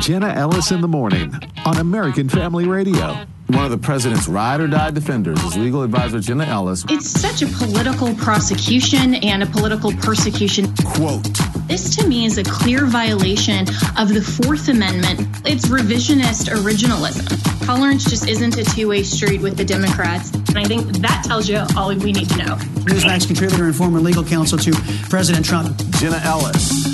Jenna Ellis in the morning on American Family Radio. One of the president's ride or die defenders is legal advisor Jenna Ellis. It's such a political prosecution and a political persecution. Quote This to me is a clear violation of the Fourth Amendment. It's revisionist originalism. Tolerance just isn't a two way street with the Democrats. And I think that tells you all we need to know. Newsmax contributor and former legal counsel to President Trump. Jenna Ellis.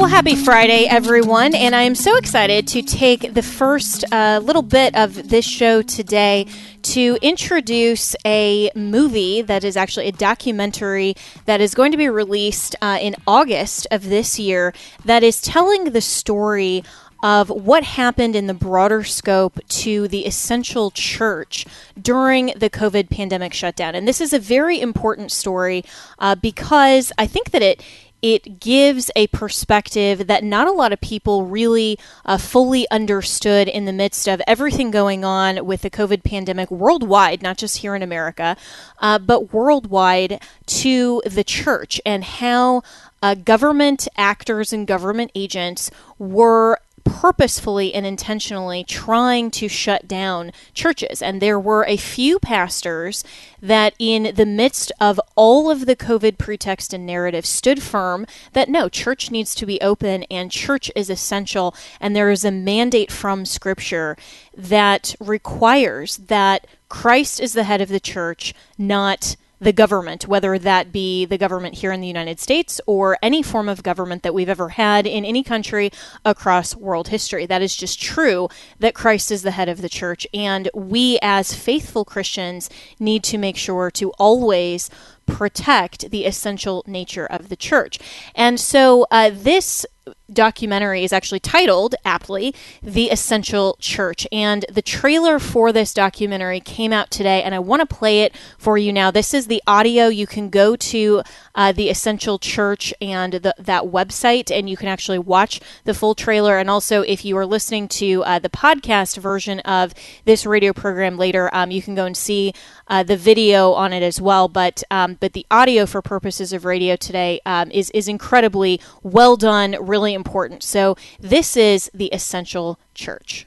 Well, happy Friday, everyone. And I am so excited to take the first uh, little bit of this show today to introduce a movie that is actually a documentary that is going to be released uh, in August of this year that is telling the story of what happened in the broader scope to the essential church during the COVID pandemic shutdown. And this is a very important story uh, because I think that it it gives a perspective that not a lot of people really uh, fully understood in the midst of everything going on with the COVID pandemic worldwide, not just here in America, uh, but worldwide to the church and how uh, government actors and government agents were purposefully and intentionally trying to shut down churches. And there were a few pastors that, in the midst of all of the COVID pretext and narrative, stood firm that no, church needs to be open and church is essential. And there is a mandate from Scripture that requires that Christ is the head of the church, not the government, whether that be the government here in the United States or any form of government that we've ever had in any country across world history. That is just true that Christ is the head of the church. And we, as faithful Christians, need to make sure to always protect the essential nature of the church. And so uh, this documentary is actually titled aptly The Essential Church. And the trailer for this documentary came out today, and I want to play it for you now. This is the audio. You can go to uh, The Essential Church and the, that website, and you can actually watch the full trailer. And also, if you are listening to uh, the podcast version of this radio program later, um, you can go and see uh, the video on it as well. But um, but the audio for purposes of radio today um, is is incredibly well done, really important. So this is the essential church.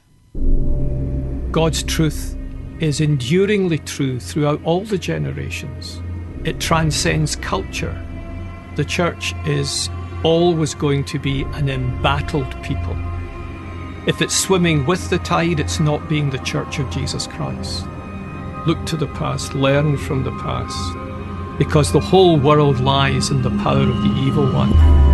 God's truth is enduringly true throughout all the generations. It transcends culture. The church is always going to be an embattled people. If it's swimming with the tide, it's not being the church of Jesus Christ. Look to the past, learn from the past, because the whole world lies in the power of the evil one.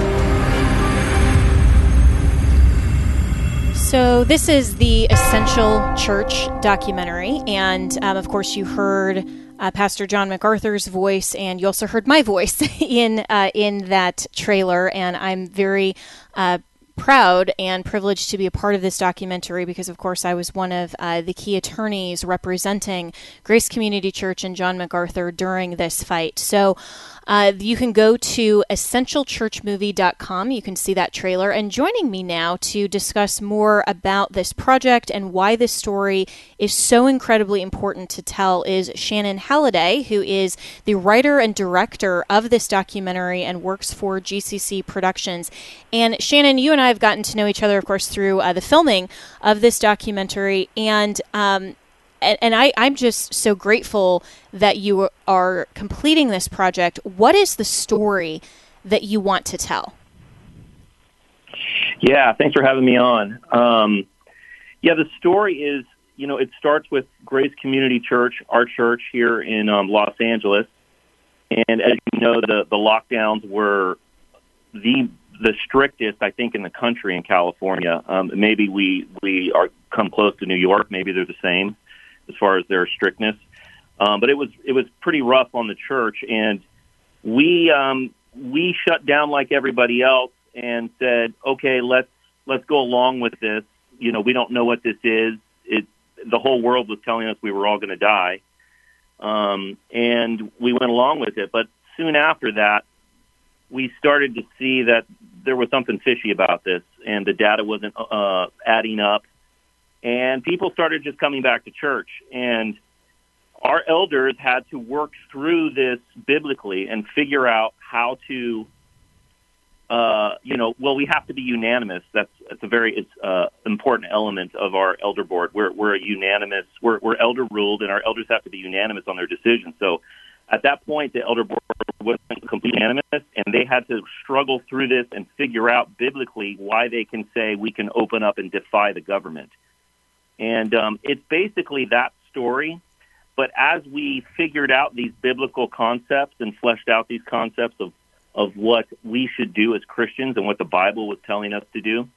So, this is the Essential Church documentary. And um, of course, you heard uh, Pastor John MacArthur's voice, and you also heard my voice in, uh, in that trailer. And I'm very uh, proud and privileged to be a part of this documentary because, of course, I was one of uh, the key attorneys representing Grace Community Church and John MacArthur during this fight. So, uh, you can go to essentialchurchmovie.com. You can see that trailer. And joining me now to discuss more about this project and why this story is so incredibly important to tell is Shannon Halliday, who is the writer and director of this documentary and works for GCC Productions. And Shannon, you and I have gotten to know each other, of course, through uh, the filming of this documentary. And um, and, and I, I'm just so grateful that you are completing this project. What is the story that you want to tell? Yeah, thanks for having me on. Um, yeah, the story is, you know, it starts with Grace Community Church, our church here in um, Los Angeles. And as you know, the, the lockdowns were the the strictest, I think, in the country in California. Um, maybe we we are come close to New York. Maybe they're the same as far as their strictness. Um, but it was it was pretty rough on the church, and we um, we shut down like everybody else and said, okay, let's let's go along with this. You know, we don't know what this is. It the whole world was telling us we were all going to die, um, and we went along with it. But soon after that, we started to see that there was something fishy about this, and the data wasn't uh, adding up and people started just coming back to church and our elders had to work through this biblically and figure out how to uh, you know, well, we have to be unanimous. That's that's a very it's, uh, important element of our elder board. We're we're a unanimous. We're we're elder ruled, and our elders have to be unanimous on their decisions. So, at that point, the elder board wasn't completely unanimous, and they had to struggle through this and figure out biblically why they can say we can open up and defy the government. And um, it's basically that story. But as we figured out these biblical concepts and fleshed out these concepts of, of what we should do as Christians and what the Bible was telling us to do,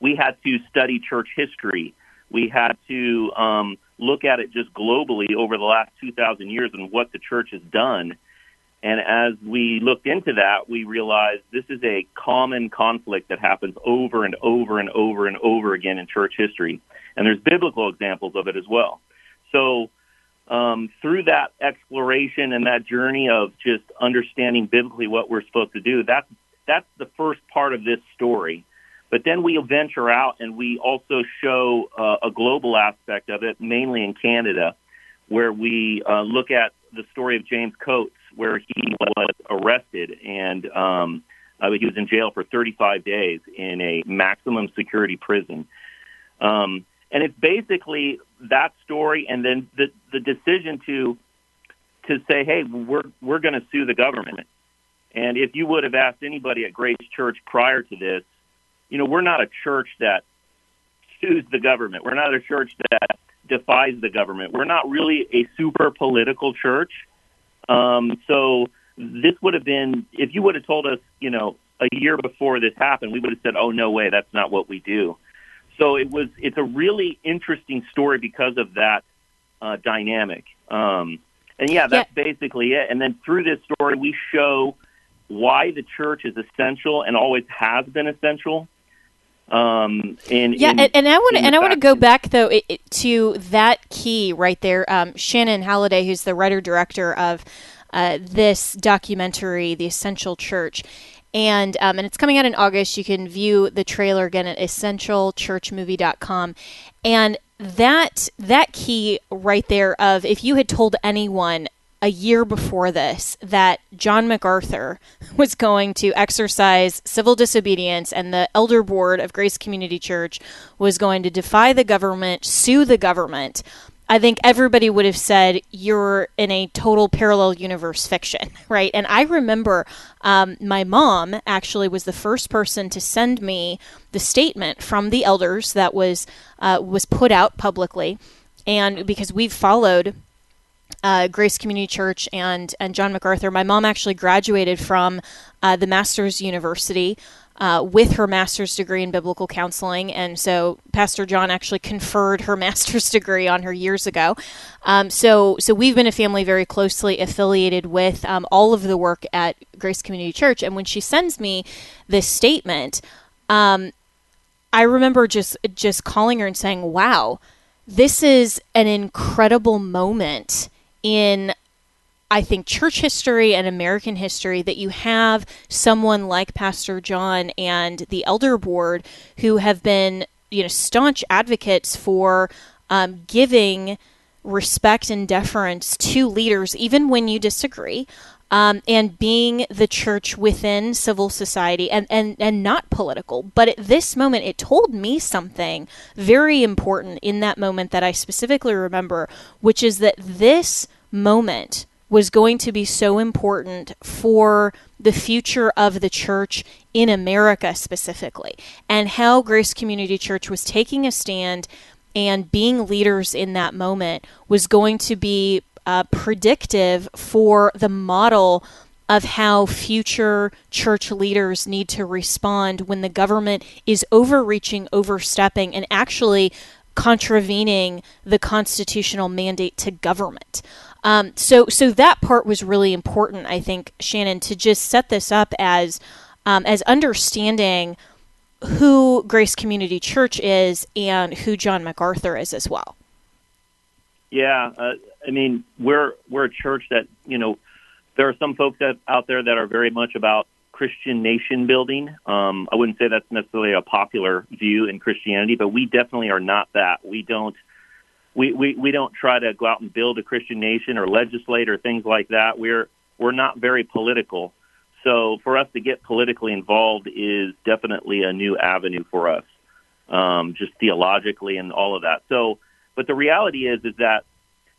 we had to study church history. We had to um, look at it just globally over the last 2,000 years and what the church has done. And as we looked into that, we realized this is a common conflict that happens over and over and over and over again in church history. And there's biblical examples of it as well. So um, through that exploration and that journey of just understanding biblically what we're supposed to do, that's that's the first part of this story. But then we venture out and we also show uh, a global aspect of it, mainly in Canada, where we uh, look at the story of James Coates, where he was arrested and um, uh, he was in jail for 35 days in a maximum security prison. Um, and it's basically that story, and then the the decision to to say, hey, we're we're going to sue the government. And if you would have asked anybody at Grace Church prior to this, you know, we're not a church that sues the government. We're not a church that defies the government. We're not really a super political church. Um, so this would have been, if you would have told us, you know, a year before this happened, we would have said, oh, no way, that's not what we do. So it was it's a really interesting story because of that uh, dynamic. Um, and yeah, that's yeah. basically it. And then through this story, we show why the church is essential and always has been essential. Um, in, yeah, in, and, and, I want to and I want to go back though it, it, to that key right there. Um, Shannon Halliday, who's the writer director of uh, this documentary, The Essential Church and um, and it's coming out in August. You can view the trailer again at essentialchurchmovie.com, and that that key right there of if you had told anyone a year before this that John MacArthur was going to exercise civil disobedience and the elder board of Grace Community Church was going to defy the government, sue the government. I think everybody would have said you're in a total parallel universe fiction, right? And I remember um, my mom actually was the first person to send me the statement from the elders that was uh, was put out publicly, and because we've followed uh, Grace Community Church and and John MacArthur. My mom actually graduated from uh, the Masters University uh, with her master's degree in biblical counseling. And so Pastor John actually conferred her master's degree on her years ago. Um, so, so we've been a family very closely affiliated with um, all of the work at Grace Community Church. And when she sends me this statement, um, I remember just just calling her and saying, "Wow, this is an incredible moment in I think, church history and American history that you have someone like Pastor John and the Elder Board who have been, you know, staunch advocates for um, giving respect and deference to leaders, even when you disagree. Um, and being the church within civil society and, and, and not political. But at this moment, it told me something very important in that moment that I specifically remember, which is that this moment was going to be so important for the future of the church in America specifically, and how Grace Community Church was taking a stand and being leaders in that moment was going to be uh, predictive for the model of how future church leaders need to respond when the government is overreaching, overstepping, and actually contravening the constitutional mandate to government. Um, so so that part was really important, I think, Shannon, to just set this up as um, as understanding who Grace Community Church is and who John MacArthur is as well. Yeah, uh, I mean we're we're a church that you know there are some folks that out there that are very much about Christian nation building. Um, I wouldn't say that's necessarily a popular view in Christianity, but we definitely are not that. We don't we, we, we don't try to go out and build a Christian nation or legislate or things like that. We're we're not very political. So for us to get politically involved is definitely a new avenue for us, um, just theologically and all of that. So, but the reality is is that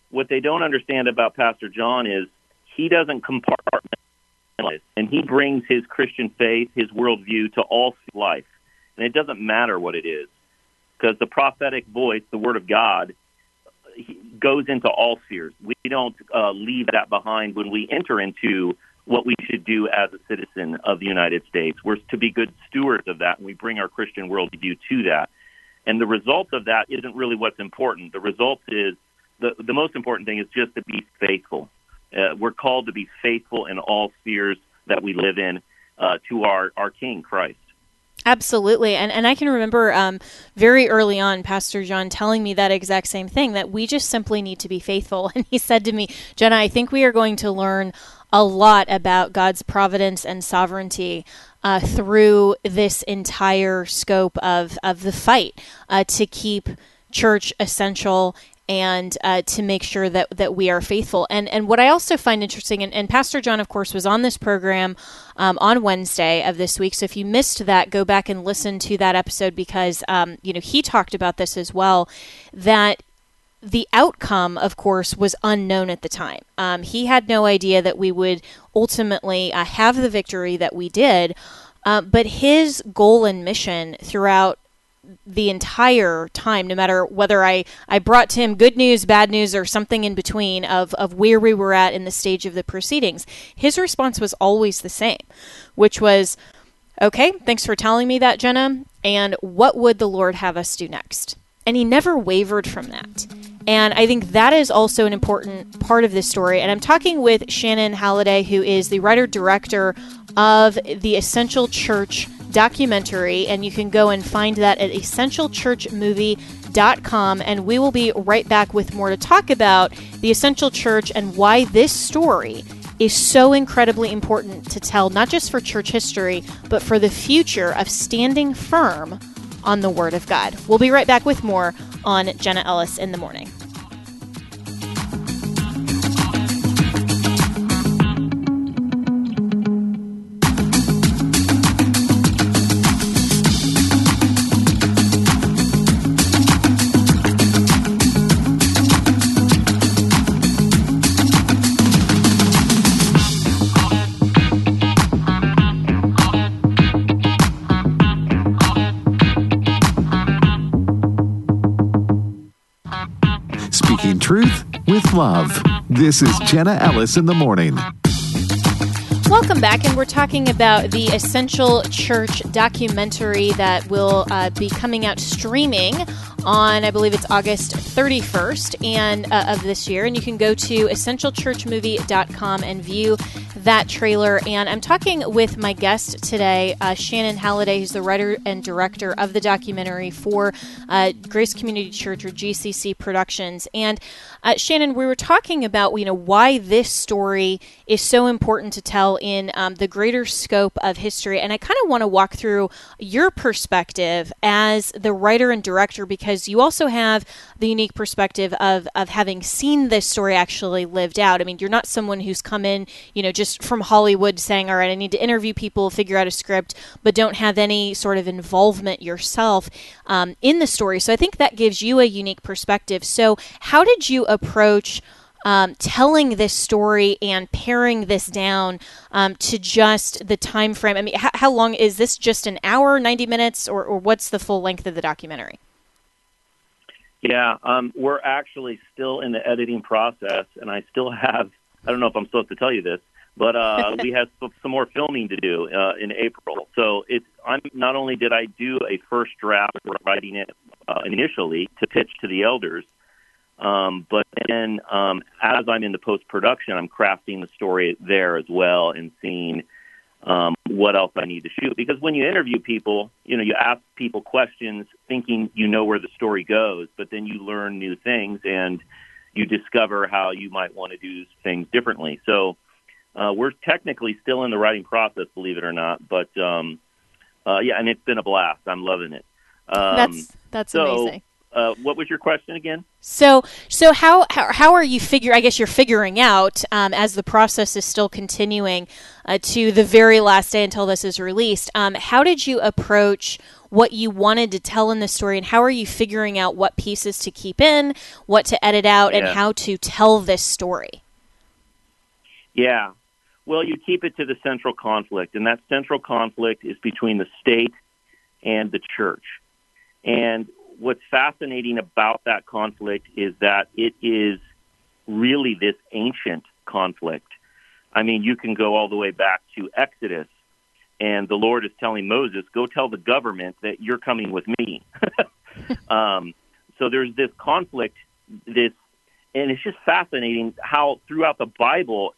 what they don't understand about Pastor John is he doesn't compartmentalize, and he brings his Christian faith, his worldview to all life, and it doesn't matter what it is, because the prophetic voice, the Word of God, goes into all spheres. We don't uh, leave that behind when we enter into what we should do as a citizen of the United States. We're to be good stewards of that, and we bring our Christian worldview to that. And the result of that isn't really what's important. The result is the the most important thing is just to be faithful. Uh, we're called to be faithful in all spheres that we live in uh, to our our King Christ. Absolutely. And and I can remember um, very early on Pastor John telling me that exact same thing that we just simply need to be faithful. And he said to me, Jenna, I think we are going to learn a lot about God's providence and sovereignty uh, through this entire scope of, of the fight uh, to keep church essential and uh, to make sure that that we are faithful. And and what I also find interesting, and, and Pastor John, of course, was on this program um, on Wednesday of this week. So if you missed that, go back and listen to that episode because um, you know he talked about this as well. That the outcome, of course, was unknown at the time. Um, he had no idea that we would ultimately uh, have the victory that we did. Uh, but his goal and mission throughout the entire time, no matter whether I, I brought to him good news, bad news, or something in between of, of where we were at in the stage of the proceedings, his response was always the same, which was, Okay, thanks for telling me that, Jenna. And what would the Lord have us do next? And he never wavered from that. And I think that is also an important part of this story. And I'm talking with Shannon Halliday, who is the writer director of the Essential Church documentary, and you can go and find that at essentialchurchmovie.com. And we will be right back with more to talk about the Essential Church and why this story is so incredibly important to tell, not just for church history, but for the future of standing firm on the Word of God. We'll be right back with more on Jenna Ellis in the morning. Love. This is Jenna Ellis in the morning. Welcome back, and we're talking about the Essential Church documentary that will uh, be coming out streaming on, I believe it's August 31st and uh, of this year. And you can go to essentialchurchmovie.com and view that trailer. And I'm talking with my guest today, uh, Shannon Halliday, who's the writer and director of the documentary for uh, Grace Community Church or GCC Productions. And uh, Shannon, we were talking about you know why this story is so important to tell in um, the greater scope of history, and I kind of want to walk through your perspective as the writer and director because you also have the unique perspective of of having seen this story actually lived out. I mean, you're not someone who's come in you know just from Hollywood saying, "All right, I need to interview people, figure out a script," but don't have any sort of involvement yourself um, in the story. So I think that gives you a unique perspective. So how did you approach um, telling this story and paring this down um, to just the time frame? I mean, how, how, long is this? Just an hour, ninety minutes, or, or what's the full length of the documentary? Yeah, um, we're actually still in the editing process, and I still have. I don't know if I'm supposed to tell you this, but uh, we have some more filming to do uh, in April. So it's I'm not only did I do a first draft, writing it uh, initially to pitch to the elders, um, but then, um, as I'm in the post production, I'm crafting the story there as well and seeing um, what else I need to shoot. Because when you interview people, you know, you ask people questions thinking you know where the story goes, but then you learn new things and you discover how you might want to do things differently. So uh, we're technically still in the writing process, believe it or not. But um, uh, yeah, and it's been a blast. I'm loving it. Um, that's that's so, amazing. Uh, what was your question again? So, so how, how, how are you figure? I guess you're figuring out um, as the process is still continuing uh, to the very last day until this is released. Um, how did you approach what you wanted to tell in the story, and how are you figuring out what pieces to keep in, what to edit out, Yeah. and how to tell this story? Yeah. Well, you keep it to the central conflict, and that central conflict is between the state and the church. And what's fascinating about that conflict is that it is really this ancient conflict. I mean, you can go all the way back to Exodus, and the Lord is telling Moses, "Go tell the government that you're coming with me." um, so there's this conflict, this, and it's just fascinating how throughout the Bible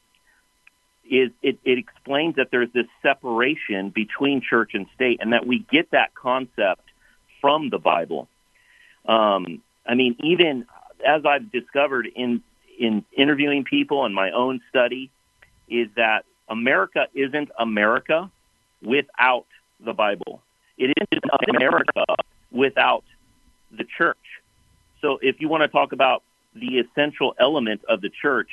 is it, it explains that there's this separation between church and state, and that we get that concept from the Bible. Um, I mean, even as I've discovered in in interviewing people and my own study, is that America isn't America without the Bible. It isn't America without the church. So, if you want to talk about the essential element of the church,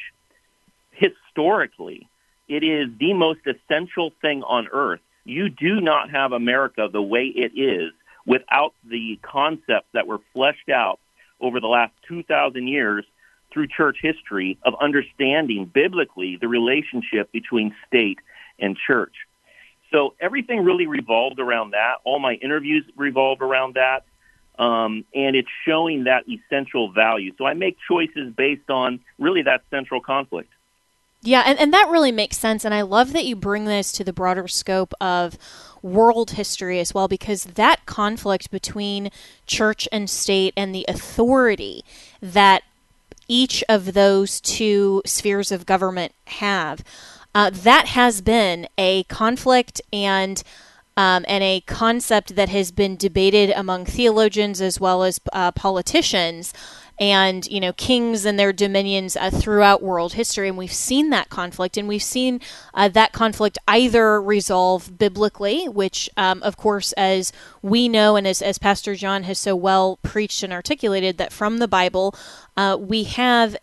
historically, it is the most essential thing on earth. You do not have America the way it is without the concepts that were fleshed out over the last 2,000 years through church history of understanding biblically the relationship between state and church. So everything really revolved around that. All my interviews revolved around that. Um, and it's showing that essential value. So I make choices based on really that central conflict. Yeah, and, and that really makes sense. And I love that you bring this to the broader scope of world history as well, because that conflict between church and state and the authority that each of those two spheres of government have, uh, that has been a conflict and um, and a concept that has been debated among theologians as well as uh, politicians and you know kings and their dominions uh, throughout world history and we've seen that conflict and we've seen uh, that conflict either resolve biblically which um, of course as we know and as, as pastor john has so well preached and articulated that from the bible uh, we have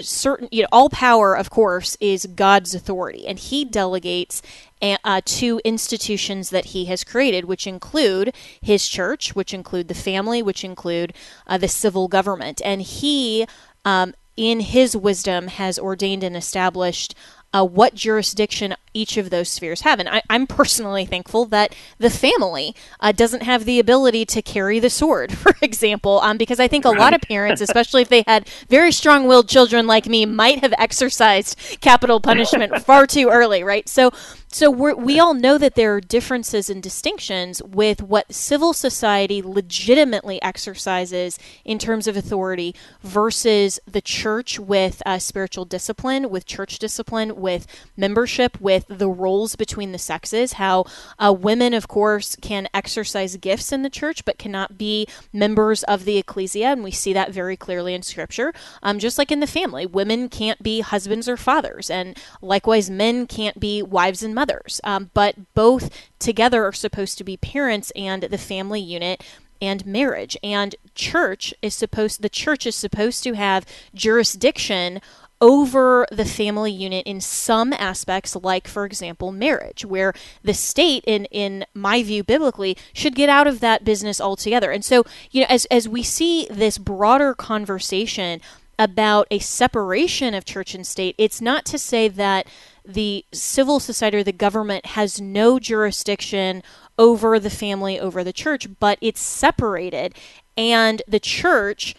certain you know all power of course is god's authority and he delegates uh, to institutions that he has created which include his church which include the family which include uh, the civil government. And he um, in his wisdom has ordained and established uh, what jurisdiction each of those spheres have. And I, am personally thankful that the family uh, doesn't have the ability to carry the sword, for example, um, because I think a lot of parents, especially if they had very strong willed children like me, might have exercised capital punishment far too early, right? So so we all know that there are differences and distinctions with what civil society legitimately exercises in terms of authority versus the church with uh, spiritual discipline, with church discipline, with membership, with the roles between the sexes. How uh, women, of course, can exercise gifts in the church but cannot be members of the ecclesia, and we see that very clearly in Scripture. Um, just like in the family, women can't be husbands or fathers, and likewise, men can't be wives and mothers mothers, um, but both together are supposed to be parents and the family unit and marriage. And church is supposed the church is supposed to have jurisdiction over the family unit in some aspects like for example marriage where the state in in my view biblically should get out of that business altogether and so you know as as we see this broader conversation about a separation of church and state it's not to say that the civil society or the government has no jurisdiction over the family, over the church, but it's separated. And the church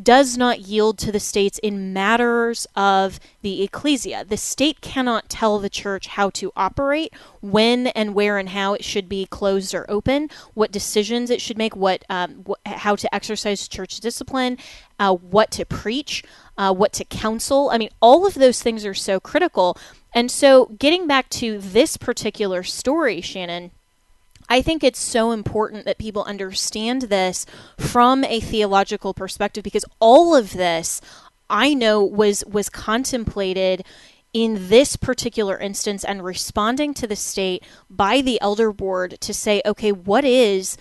does not yield to the states in matters of the ecclesia. The state cannot tell the church how to operate, when and where and how it should be closed or open, what decisions it should make, what um, wh- how to exercise church discipline, uh, what to preach, uh, what to counsel. I mean, all of those things are so critical. And so, getting back to this particular story, Shannon, I think it's so important that people understand this from a theological perspective because all of this I know was was contemplated in this particular instance and responding to the state by the elder board to say, okay, what is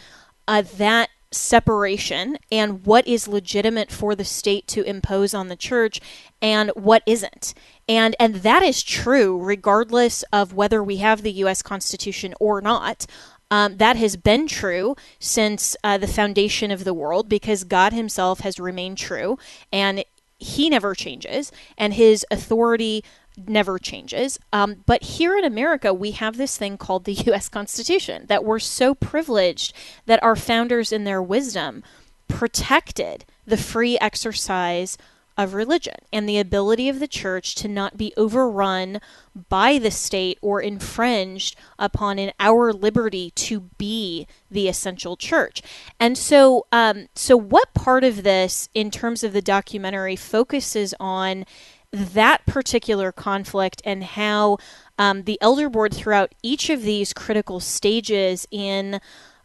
uh, that separation and what is legitimate for the state to impose on the church and what isn't. And and that is true regardless of whether we have the US constitution or not. Um, that has been true since uh, the foundation of the world because God Himself has remained true and He never changes, and His authority never changes. Um, but here in America, we have this thing called the U.S. Constitution that we're so privileged that our founders, in their wisdom, protected the free exercise of religion and the ability of the church to not be overrun by the state or infringed upon in our liberty to be the essential church. And so, um, so what part of this, in terms of the documentary, focuses on that particular conflict and how um, the elder board throughout each of these critical stages in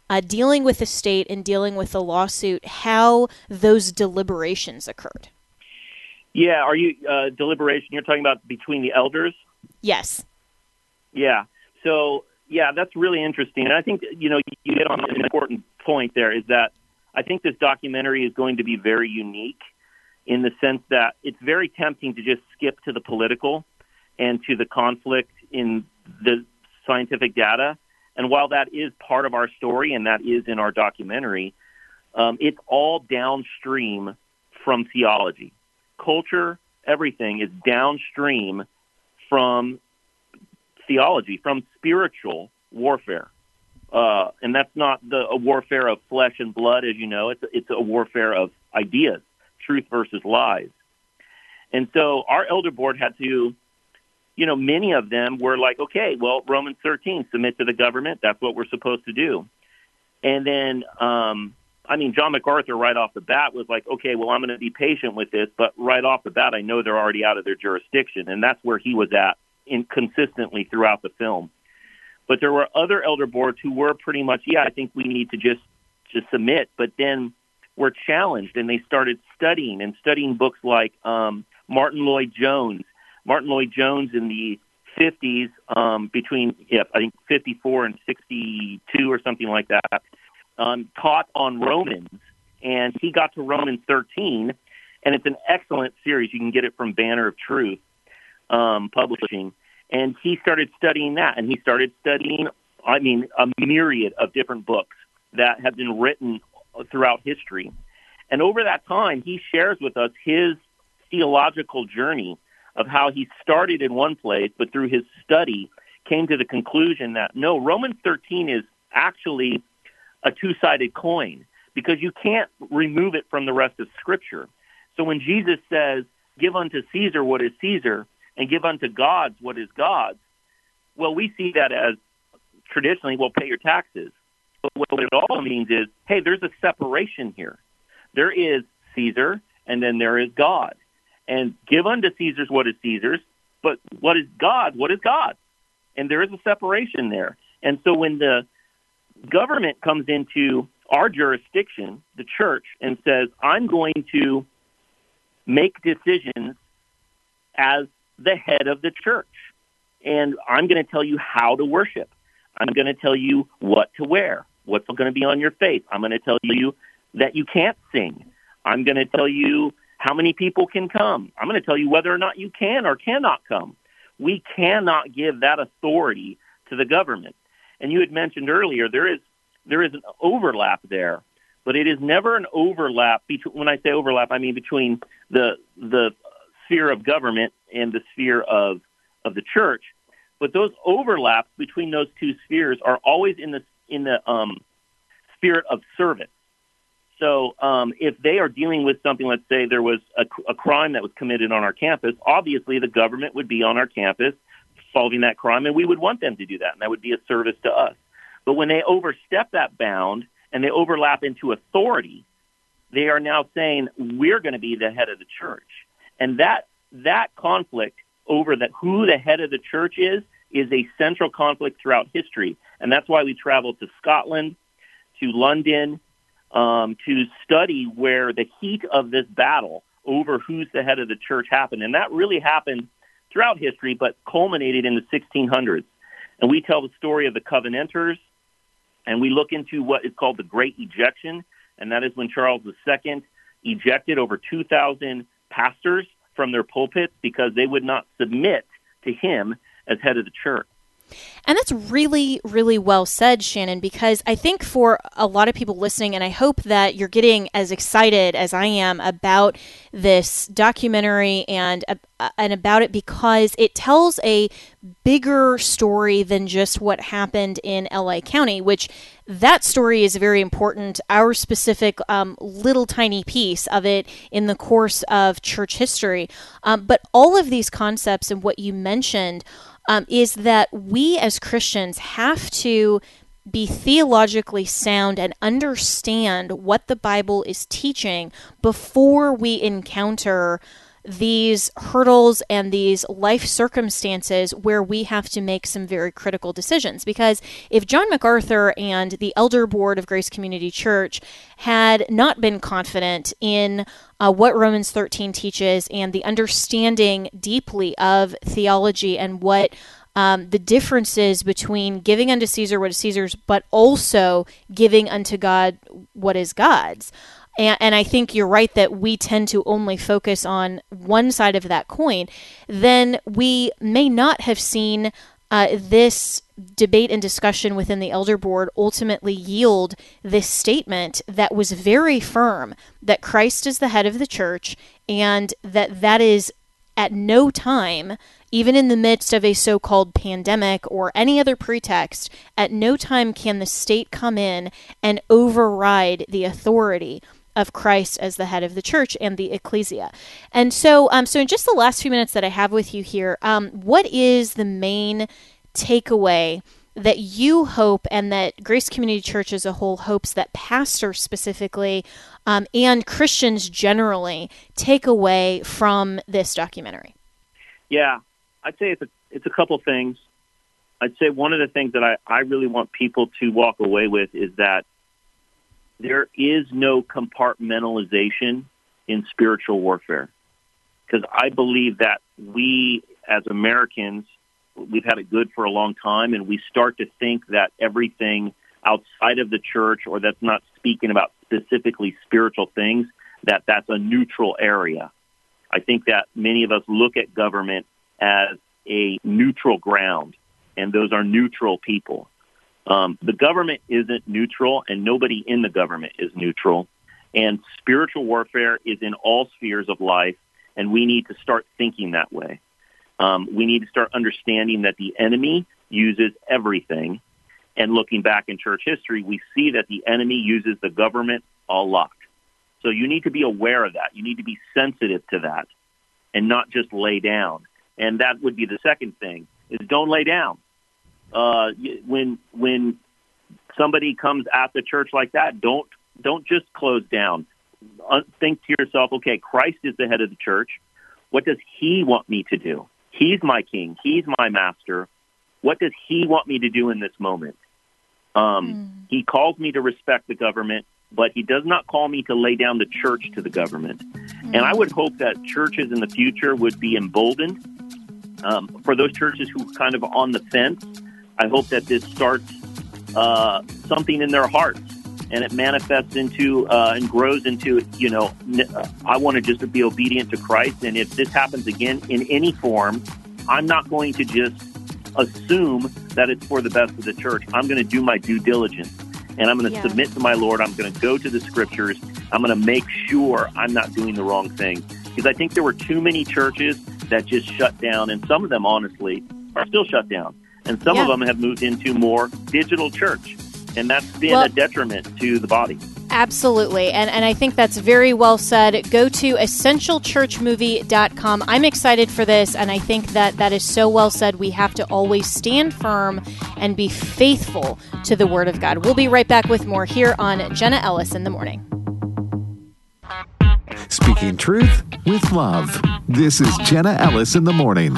uh, dealing with the state and dealing with the lawsuit, how those deliberations occurred. Yeah, are you uh, deliberation? You're talking about between the elders. Yes. Yeah. So yeah, that's really interesting, and I think you know you hit on an important point there. Is that I think this documentary is going to be very unique in the sense that it's very tempting to just skip to the political and to the conflict in the scientific data. And while that is part of our story and that is in our documentary, um, it's all downstream from theology. Culture, everything is downstream from theology, from spiritual warfare. Uh, and that's not the a warfare of flesh and blood, as you know. It's it's a warfare of ideas truth versus lies. And so our elder board had to, you know, many of them were like, okay, well, Romans 13, submit to the government. That's what we're supposed to do. And then, um, I mean, John MacArthur right off the bat was like, okay, well, I'm going to be patient with this, but right off the bat, I know they're already out of their jurisdiction. And that's where he was at in consistently throughout the film. But there were other elder boards who were pretty much, yeah, I think we need to just, just submit. But then were challenged and they started studying and studying books like um, Martyn Lloyd-Jones. Martyn Lloyd-Jones in the 50s, um, between yeah, I think 54 and 62 or something like that, um, taught on Romans, and he got to Romans 13, and it's an excellent series. You can get it from Banner of Truth um, Publishing, and he started studying that, and he started studying, I mean, a myriad of different books that have been written throughout history. And over that time, he shares with us his theological journey of how he started in one place, but through his study came to the conclusion that no, Romans 13 is actually a two-sided coin because you can't remove it from the rest of Scripture. So when Jesus says, "Give unto Caesar what is Caesar, and give unto God's what is God's," well, we see that as traditionally, well, pay your taxes. But what it all means is, hey, there's a separation here. There is Caesar, and then there is God. And give unto Caesar's what is Caesar's, but what is God? What is God? And there is a separation there. And so when the government comes into our jurisdiction, the church, and says, I'm going to make decisions as the head of the church. And I'm going to tell you how to worship. I'm going to tell you what to wear, what's going to be on your face. I'm going to tell you that you can't sing. I'm going to tell you how many people can come. I'm going to tell you whether or not you can or cannot come. We cannot give that authority to the government. And you had mentioned earlier there is there is an overlap there, but it is never an overlap between when I say overlap I mean between the the sphere of government and the sphere of of the church. But those overlaps between those two spheres are always in the in the um, spirit of service. So um, if they are dealing with something, let's say there was a, a crime that was committed on our campus, obviously the government would be on our campus solving that crime, and we would want them to do that, and that would be a service to us. But when they overstep that bound and they overlap into authority, they are now saying we're going to be the head of the church, and that that conflict over that who the head of the church is is a central conflict throughout history, and that's why we traveled to Scotland, to London, um, to study where the heat of this battle over who's the head of the church happened. And that really happened throughout history, but culminated in the 1600s. And we tell the story of the Covenanters, and we look into what is called the Great Ejection, and that is when Charles II ejected over 2,000 pastors from their pulpits because they would not submit to him as head of the church. And that's really, really well said, Shannon, because I think for a lot of people listening, and I hope that you're getting as excited as I am about this documentary and, uh, and about it because it tells a bigger story than just what happened in LA County, which that story is very important. Our specific um, little tiny piece of it in the course of church history. Um, but all of these concepts and what you mentioned um, is that we as Christians have to be theologically sound and understand what the Bible is teaching before we encounter these hurdles and these life circumstances where we have to make some very critical decisions. Because if John MacArthur and the elder board of Grace Community Church had not been confident in uh, what Romans 13 teaches and the understanding deeply of theology and what um, the differences between giving unto Caesar what is Caesar's, but also giving unto God what is God's. And, and, I think you're right that we tend to only focus on one side of that coin, then we may not have seen uh, this debate and discussion within the elder board ultimately yield this statement that was very firm that Christ is the head of the church and that that is at no time even in the midst of a so called pandemic or any other pretext, at no time can the state come in and override the authority of Christ as the head of the church and the ecclesia. And so, um, so in just the last few minutes that I have with you here, um, what is the main takeaway that you hope and that Grace Community Church as a whole hopes that pastors specifically um, and Christians generally take away from this documentary? Yeah, I'd say it's a it's a couple things. I'd say one of the things that I, I really want people to walk away with is that there is no compartmentalization in spiritual warfare. Because I believe that we as Americans, we've had it good for a long time, and we start to think that everything outside of the church or that's not speaking about specifically spiritual things, that that's a neutral area. I think that many of us look at government as a neutral ground, and those are neutral people. Um, the government isn't neutral, and nobody in the government is neutral. And spiritual warfare is in all spheres of life, and we need to start thinking that way. Um, we need to start understanding that the enemy uses everything. And looking back in church history, we see that the enemy uses the government a lot. So you need to be aware of that. You need to be sensitive to that and not just lay down. And that would be the second thing is don't lay down. Uh, when, when somebody comes at the church like that, don't, don't just close down. Think to yourself, okay, Christ is the head of the church. What does he want me to do? He's my king. He's my master. What does he want me to do in this moment? Um, mm. He calls me to respect the government, but he does not call me to lay down the church to the government. Mm. And I would hope that churches in the future would be emboldened. Um, for those churches who are kind of on the fence, I hope that this starts uh, something in their hearts and it manifests into uh, and grows into you know uh, I want to just be obedient to Christ. And if this happens again in any form I'm not going to just assume that it's for the best of the church. I'm going to do my due diligence and I'm going to yeah. submit to my Lord. I'm going to go to the scriptures. I'm going to make sure I'm not doing the wrong thing. Because I think there were too many churches that just shut down and some of them honestly are still shut down and some yeah. of them have moved into more digital church and that's been well, a detriment to the body. Absolutely. And, and I think that's very well said. Go to essentialchurchmovie.com. I'm excited for this, and I think that that is so well said. We have to always stand firm and be faithful to the Word of God. We'll be right back with more here on Jenna Ellis in the Morning. Speaking truth with love. This is Jenna Ellis in the Morning.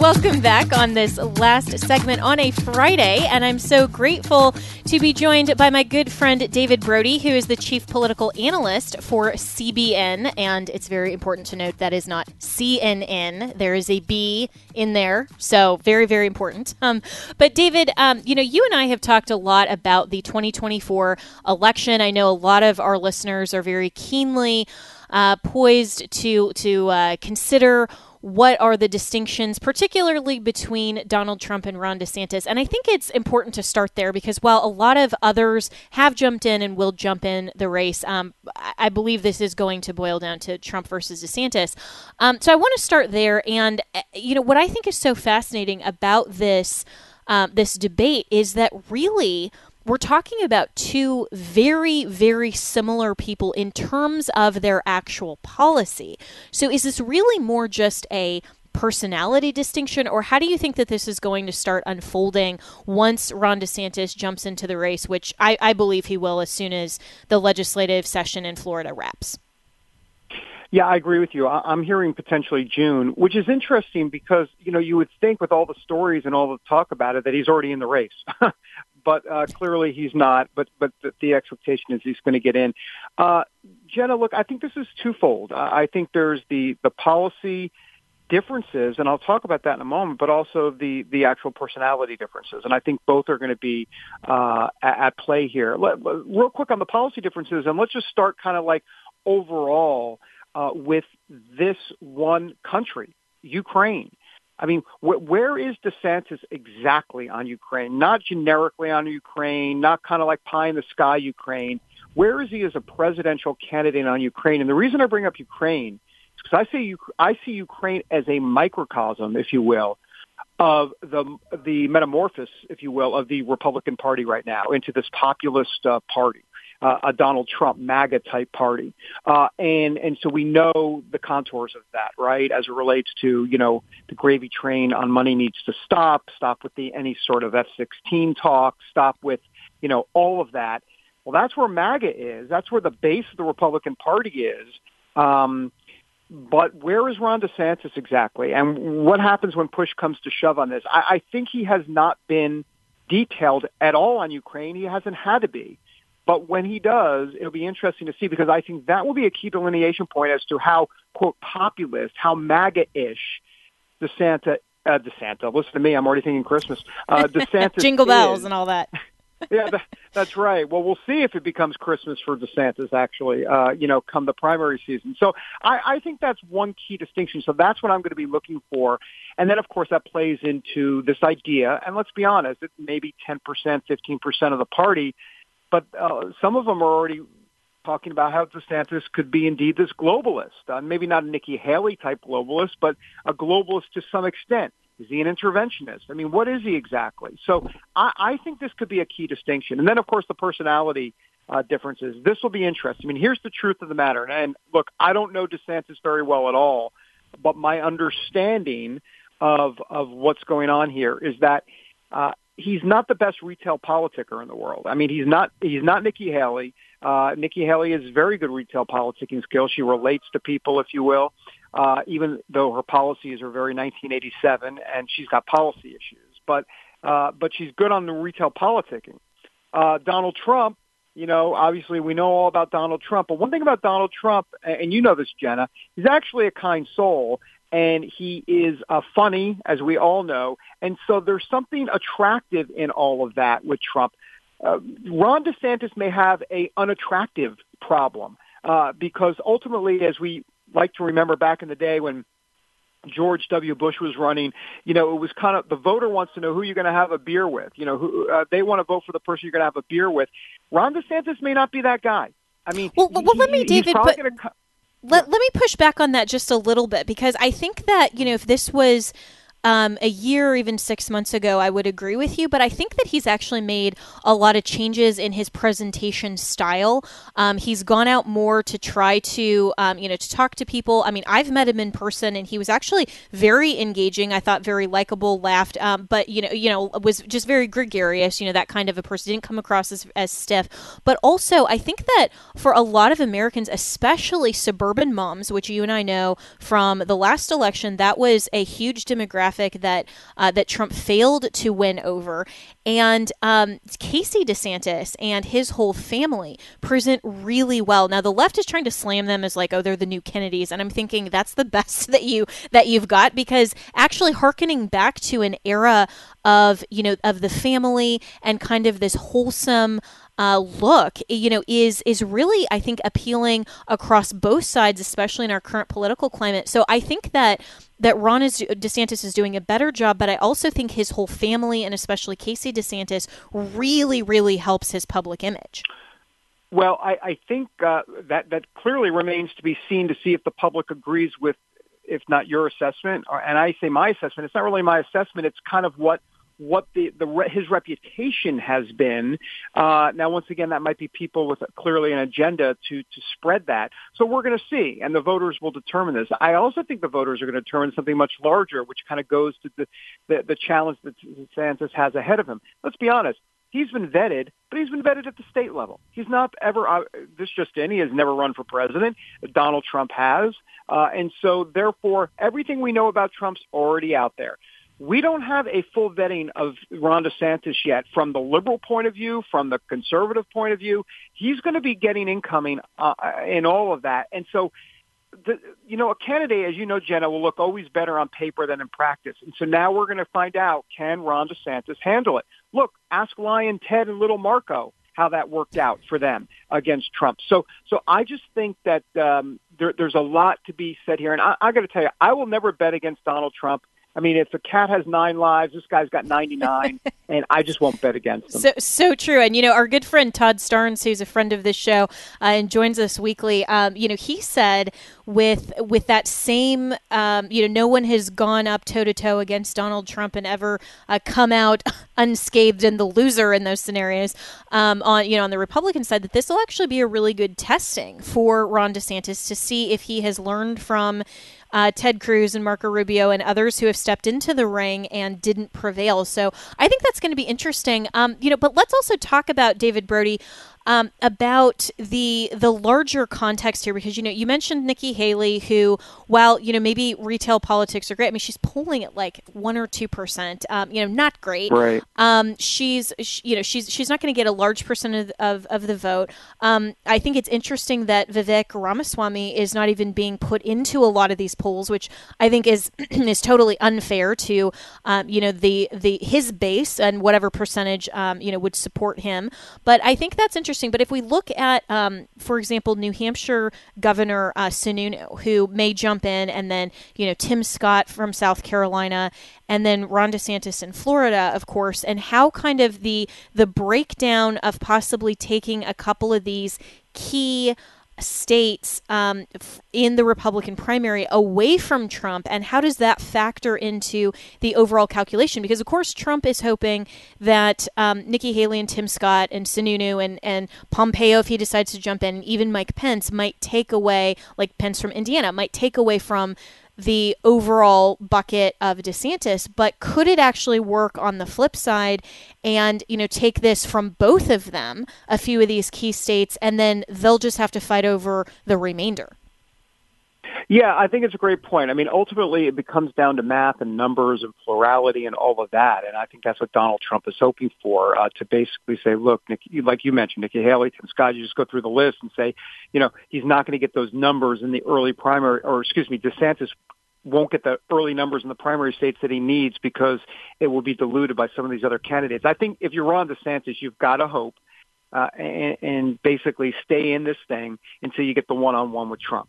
Welcome back on this last segment on a Friday, and I'm so grateful to be joined by my good friend David Brody, who is the chief political analyst for CBN. And it's very important to note that is not CNN. There is a B in there, so very, very important. Um, but David, um, you know, you and I have talked a lot about the 2024 election. I know a lot of our listeners are very keenly uh, poised to to uh, consider what are the distinctions, particularly between Donald Trump and Ron DeSantis. And I think it's important to start there because while a lot of others have jumped in and will jump in the race, um, I believe this is going to boil down to Trump versus DeSantis. Um, so I want to start there. And, eh, you know, what I think is so fascinating about this. Um, this debate is that really we're talking about two very, very similar people in terms of their actual policy. So is this really more just a personality distinction, or how do you think that this is going to start unfolding once Ron DeSantis jumps into the race, which I, I believe he will as soon as the legislative session in Florida wraps? Yeah, I agree with you. I'm hearing potentially June, which is interesting because, you know, you would think with all the stories and all the talk about it that he's already in the race. but uh, clearly he's not. But but the, the expectation is he's going to get in. Uh, Jenna, look, I think this is twofold. Uh, I think there's the the policy differences, and I'll talk about that in a moment, but also the the actual personality differences, and I think both are going to be uh, at, at play here. Let, real quick on the policy differences, and let's just start kind of like overall uh, with this one country, Ukraine. I mean, wh- where is DeSantis exactly on Ukraine? Not generically on Ukraine, not kind of like pie in the sky Ukraine. Where is he as a presidential candidate on Ukraine? And the reason I bring up Ukraine is because I see I see Ukraine as a microcosm, if you will, of the the metamorphosis, if you will, of the Republican Party right now into this populist uh, party uh, a Donald Trump MAGA type party. Uh, and, and so we know the contours of that, right? As it relates to, you know, the gravy train on money needs to stop, stop with the, any sort of F-16 talk, stop with, you know, all of that. Well, that's where MAGA is. That's where the base of the Republican Party is. Um, but where is Ron DeSantis exactly? And what happens when push comes to shove on this? I, I think he has not been detailed at all on Ukraine. He hasn't had to be. But when he does, it'll be interesting to see because I think that will be a key delineation point as to how, quote, populist, how MAGA-ish DeSanta, uh, DeSanta, listen to me, I'm already thinking Christmas. Uh, DeSantis Jingle bells is. and all that. yeah, that, that's right. Well, we'll see if it becomes Christmas for DeSantis, actually, uh, you know, come the primary season. So I, I think that's one key distinction. So that's what I'm going to be looking for. And then, of course, that plays into this idea. And let's be honest, it may be 10%, 15% of the party but uh, some of them are already talking about how DeSantis could be indeed this globalist. Uh, maybe not a Nikki Haley type globalist, but a globalist to some extent. Is he an interventionist? I mean, what is he exactly? So I, I think this could be a key distinction. And then, of course, the personality uh, differences. This will be interesting. I mean, here's the truth of the matter. And, and look, I don't know DeSantis very well at all, but my understanding of of what's going on here is that uh, he's not the best retail politicker in the world. I mean, he's not he's not Nikki Haley. Uh, Nikki Haley has very good retail politicking skills. She relates to people, if you will, uh, even though her policies are very 1987 and she's got policy issues. But uh, but she's good on the retail politicking. Uh, Donald Trump, you know, obviously we know all about Donald Trump. But one thing about Donald Trump, and you know this, Jenna, he's actually a kind soul and he is uh, funny, as we all know. And so there's something attractive in all of that with Trump. Uh, Ron DeSantis may have a unattractive problem uh, because ultimately, as we like to remember back in the day when George W. Bush was running, you know, it was kind of the voter wants to know who you're going to have a beer with. You know, who uh, they want to vote for the person you're going to have a beer with. Ron DeSantis may not be that guy. I mean, well, well, he, let me, David. But, let, let me push back on that just a little bit because I think that, you know, if this was um, a year or even six months ago, I would agree with you. But I think that he's actually made a lot of changes in his presentation style. Um, he's gone out more to try to, um, you know, to talk to people. I mean, I've met him in person, and he was actually very engaging. I thought very likable, laughed, um, but you know, you know, was just very gregarious. You know, that kind of a person didn't come across as, as stiff. But also, I think that for a lot of Americans, especially suburban moms, which you and I know from the last election, that was a huge demographic demographic that uh, that Trump failed to win over. And um, Casey DeSantis and his whole family present really well. Now the left is trying to slam them as like, oh, they're the new Kennedys, and I'm thinking that's the best that you that you've got because actually harkening back to an era of you know of the family and kind of this wholesome uh, look, you know, is is really I think appealing across both sides, especially in our current political climate. So I think that that Ron is, DeSantis is doing a better job, but I also think his whole family and especially Casey DeSantis really, really helps his public image. Well, I, I think uh, that that clearly remains to be seen to see if the public agrees with, if not your assessment, and I say my assessment. It's not really my assessment. It's kind of what what the, the his reputation has been. Uh, now, once again, that might be people with clearly an agenda to to spread that. So we're going to see, and the voters will determine this. I also think the voters are going to determine something much larger, which kind of goes to the the, the challenge that DeSantis has ahead of him. Let's be honest. He's been vetted, but he's been vetted at the state level. He's not ever, uh, this just in, he has never run for president. Donald Trump has. Uh, and so, therefore, everything we know about Trump's already out there we don't have a full vetting of Ron DeSantis yet from the liberal point of view, from the conservative point of view. He's going to be getting incoming uh, in all of that. And so, the, you know, a candidate, as you know, Jenna, will look always better on paper than in practice. And so now we're going to find out, can Ron DeSantis handle it? Look, ask Lyin' Ted and Little Marco how that worked out for them against Trump. So, so I just think that um, there, there's a lot to be said here. And I, I got to tell you, I will never bet against Donald Trump I mean, if a cat has nine lives, this guy's got 99, and I just won't bet against him. So, so true. And, you know, our good friend Todd Starnes, who's a friend of this show uh, and joins us weekly, um, you know, he said with with that same, um, you know, no one has gone up toe to toe against Donald Trump and ever uh, come out unscathed and the loser in those scenarios um, on, you know, on the Republican side, that this will actually be a really good testing for Ron DeSantis to see if he has learned from uh, Ted Cruz and Marco Rubio and others who have stepped into the ring and didn't prevail. So I think that's going to be interesting. Um, you know, but let's also talk about David Brody um, about the the larger context here because you know you mentioned Nikki Haley who while you know maybe retail politics are great I mean she's polling at like one or two percent um, you know not great. Right. Um, she's she, you know she's she's not going to get a large percent of, of, of the vote. Um, I think it's interesting that Vivek Ramaswamy is not even being put into a lot of these polls which I think is is totally unfair to um, you know the the his base and whatever percentage um, you know would support him. But I think that's interesting interesting. But if we look at, um, for example, New Hampshire Governor uh, Sununu, who may jump in, and then you know Tim Scott from South Carolina, and then Ron DeSantis in Florida, of course, and how kind of the the breakdown of possibly taking a couple of these key states um, in the Republican primary away from Trump, and how does that factor into the overall calculation? Because of course Trump is hoping that um, Nikki Haley and Tim Scott and Sununu and and Pompeo, if he decides to jump in, even Mike Pence might take away, like Pence from Indiana, might take away from the overall bucket of DeSantis, but could it actually work on the flip side and, you know, take this from both of them, a few of these key states, and then they'll just have to fight over the remainder? Yeah, I think it's a great point. I mean, ultimately, it becomes down to math and numbers and plurality and all of that. And I think that's what Donald Trump is hoping for uh, to basically say, look, Nikki, like you mentioned, Nikki Haley, Tim Scott, you just go through the list and say, you know, he's not going to get those numbers in the early primary, or excuse me, DeSantis won't get the early numbers in the primary states that he needs because it will be diluted by some of these other candidates. I think if you're Ron DeSantis, you've got to hope uh, and, and basically stay in this thing until you get the one-on-one with Trump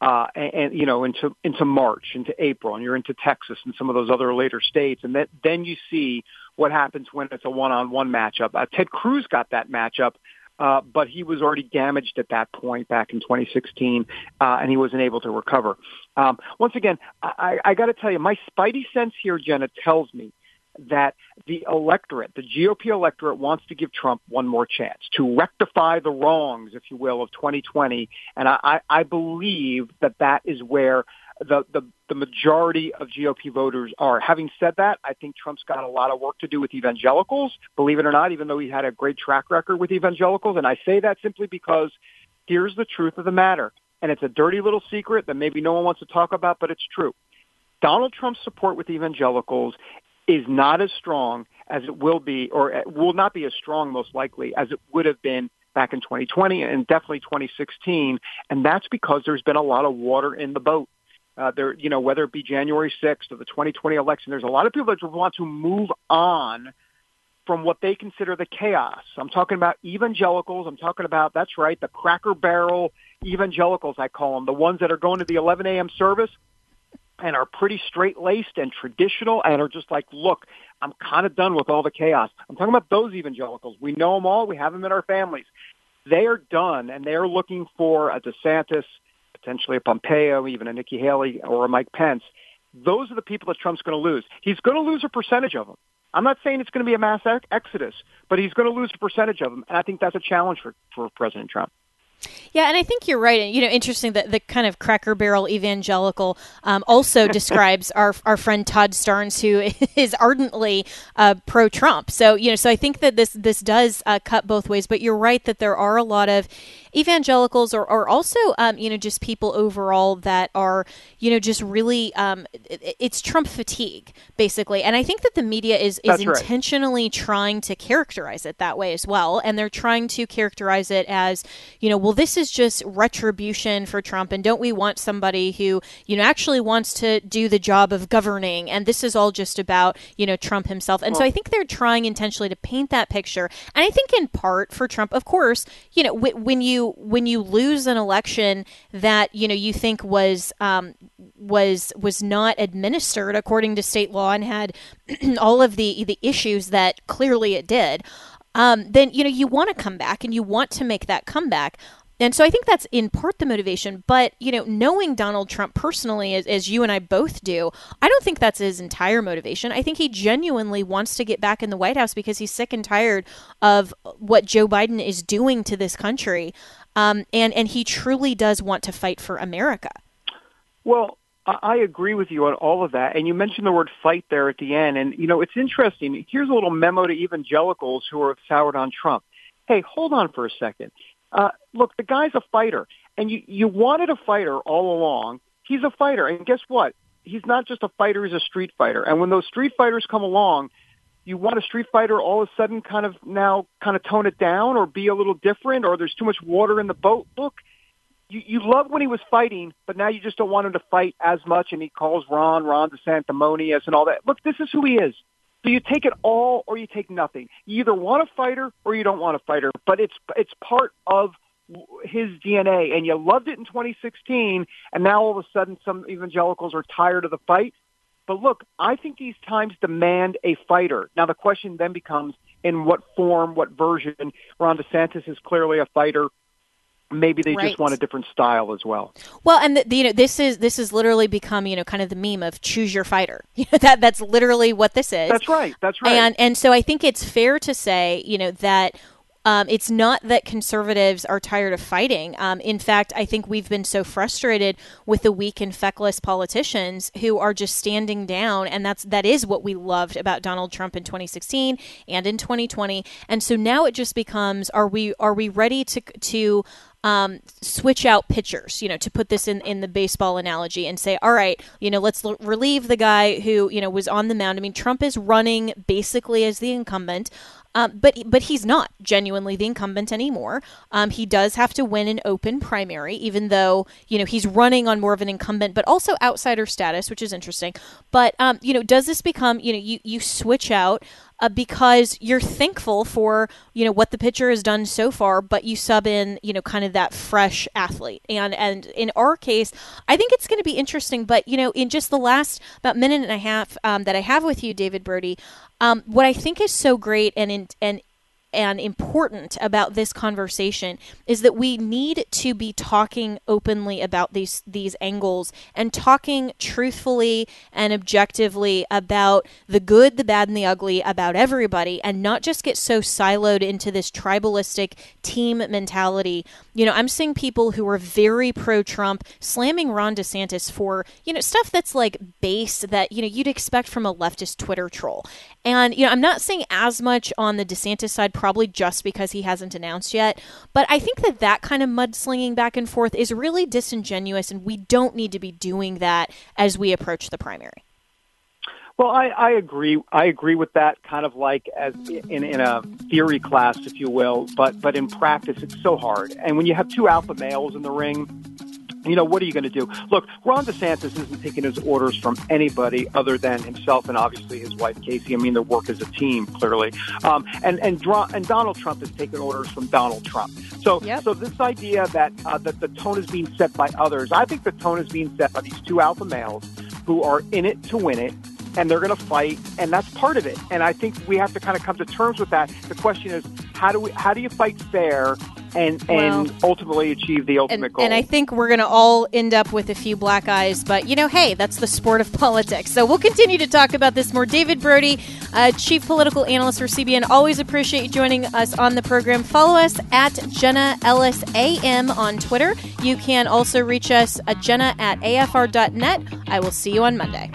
uh, and, and you know into into March, into April, and you're into Texas and some of those other later states, and that, then you see what happens when it's a one-on-one matchup. Uh, Ted Cruz got that matchup. Uh, but he was already damaged at that point back in 2016, uh, and he wasn't able to recover. Um, once again, I, I got to tell you, my spidey sense here, Jenna, tells me that the electorate, the GOP electorate wants to give Trump one more chance to rectify the wrongs, if you will, of 2020. And I, I believe that that is where the, the, the majority of GOP voters are. Having said that, I think Trump's got a lot of work to do with evangelicals, believe it or not, even though he had a great track record with evangelicals. And I say that simply because here's the truth of the matter. And it's a dirty little secret that maybe no one wants to talk about, but it's true. Donald Trump's support with evangelicals is not as strong as it will be, or will not be as strong most likely as it would have been back in 2020 and definitely 2016. And that's because there's been a lot of water in the boat. Uh, there, you know, whether it be January 6th or the 2020 election, there's a lot of people that want to move on from what they consider the chaos. I'm talking about evangelicals. I'm talking about, that's right, the cracker barrel evangelicals, I call them, the ones that are going to the 11 a.m. service and are pretty straight laced and traditional and are just like, look, I'm kind of done with all the chaos. I'm talking about those evangelicals. We know them all. We have them in our families. They are done and they're looking for a DeSantis, potentially a Pompeo, even a Nikki Haley or a Mike Pence. Those are the people that Trump's going to lose. He's going to lose a percentage of them. I'm not saying it's going to be a mass exodus, but he's going to lose a percentage of them. And I think that's a challenge for, for President Trump. Yeah, and I think you're right. You know, interesting that the kind of cracker barrel evangelical um, also describes our our friend Todd Starnes, who is ardently uh, pro Trump. So you know, so I think that this this does uh, cut both ways. But you're right that there are a lot of evangelicals or, or also um, you know just people overall that are you know just really um, it's Trump fatigue basically, and I think that the media is is intentionally right. trying to characterize it that way as well, and they're trying to characterize it as you know well this is just retribution for Trump, and don't we want somebody who you know actually wants to do the job of governing, and this is all just about you know Trump himself, and so I think they're trying intentionally to paint that picture, and I think in part for Trump, of course, you know when you when you lose an election that you know you think was um, was was not administered according to state law and had all of the the issues that clearly it did, um, then you know you want to come back and you want to make that comeback. And so I think that's in part the motivation. But, you know, knowing Donald Trump personally, as, as, you and I both do, I don't think that's his entire motivation. I think he genuinely wants to get back in the White House because he's sick and tired of what Joe Biden is doing to this country. Um, and, and he truly does want to fight for America. Well, I agree with you on all of that. And you mentioned the word fight there at the end. And, you know, it's interesting. Here's a little memo to evangelicals who are soured on Trump. Hey, hold on for a second uh, look, the guy's a fighter, and you you wanted a fighter all along. He's a fighter, and guess what? He's not just a fighter; he's a street fighter. And when those street fighters come along, you want a street fighter all of a sudden kind of now kind of tone it down or be a little different, or there's too much water in the boat. Look, you, you love when he was fighting, but now you just don't want him to fight as much, and he calls Ron Ron DeSanctimonious and all that. Look, this is who he is. So you take it all or you take nothing. You either want a fighter or you don't want a fighter, but it's it's part of his DNA. And you loved it in 2016, and now all of a sudden some evangelicals are tired of the fight. But look, I think these times demand a fighter. Now the question then becomes in what form, what version. Ron DeSantis is clearly a fighter. Maybe they Right. just want a different style as well. Well, and the, the, you know this is this has literally become you know kind of the meme of choose your fighter. You know, that that's literally what this is. That's right. That's right. And and so I think it's fair to say you know that. Um, it's not that conservatives are tired of fighting. Um, in fact, I think we've been so frustrated with the weak and feckless politicians who are just standing down, and that's that is what we loved about Donald Trump in 2016 and in 2020. And so now it just becomes: Are we are we ready to to um, switch out pitchers, you know, to put this in, in the baseball analogy and say, all right, you know, let's l- relieve the guy who, you know, was on the mound. I mean, Trump is running basically as the incumbent. Um, but but he's not genuinely the incumbent anymore. Um, he does have to win an open primary, even though you know he's running on more of an incumbent, but also outsider status, which is interesting. But um, you know, does this become you know you you switch out uh, because you're thankful for you know what the pitcher has done so far, but you sub in you know kind of that fresh athlete. And and in our case, I think it's going to be interesting. But you know, in just the last about minute and a half um, that I have with you, David Brody, um, what I think is so great and in, and and important about this conversation is that we need to be talking openly about these these angles and talking truthfully and objectively about the good, the bad, and the ugly about everybody, and not just get so siloed into this tribalistic team mentality. You know, I'm seeing people who are very pro Trump slamming Ron DeSantis for you know stuff that's like base that you know you'd expect from a leftist Twitter troll. And you know, I'm not saying as much on the DeSantis side, probably just because he hasn't announced yet. But I think that that kind of mudslinging back and forth is really disingenuous, and we don't need to be doing that as we approach the primary. Well, I, I agree. I agree with that kind of like as in, in a theory class, if you will. But but in practice, it's so hard. And when you have two alpha males in the ring, you know what are you going to do? Look, Ron DeSantis isn't taking his orders from anybody other than himself and obviously his wife Casey. I mean, they work as a team clearly. Um, and and and Donald Trump is taking orders from Donald Trump. So so this idea that uh, that the tone is being set by others, I think the tone is being set by these two alpha males who are in it to win it and they're going to fight, and that's part of it. And I think we have to kind of come to terms with that. The question is, how do we, how do you fight fair and and ultimately achieve the ultimate goal? And I think we're going to all end up with a few black eyes, but you know, hey, that's the sport of politics. So we'll continue to talk about this more. David Brody, uh, Chief Political Analyst for CBN, always appreciate you joining us on the program. Follow us at Jenna Ellis AM on Twitter. You can also reach us at jenna at afr.net. I will see you on Monday.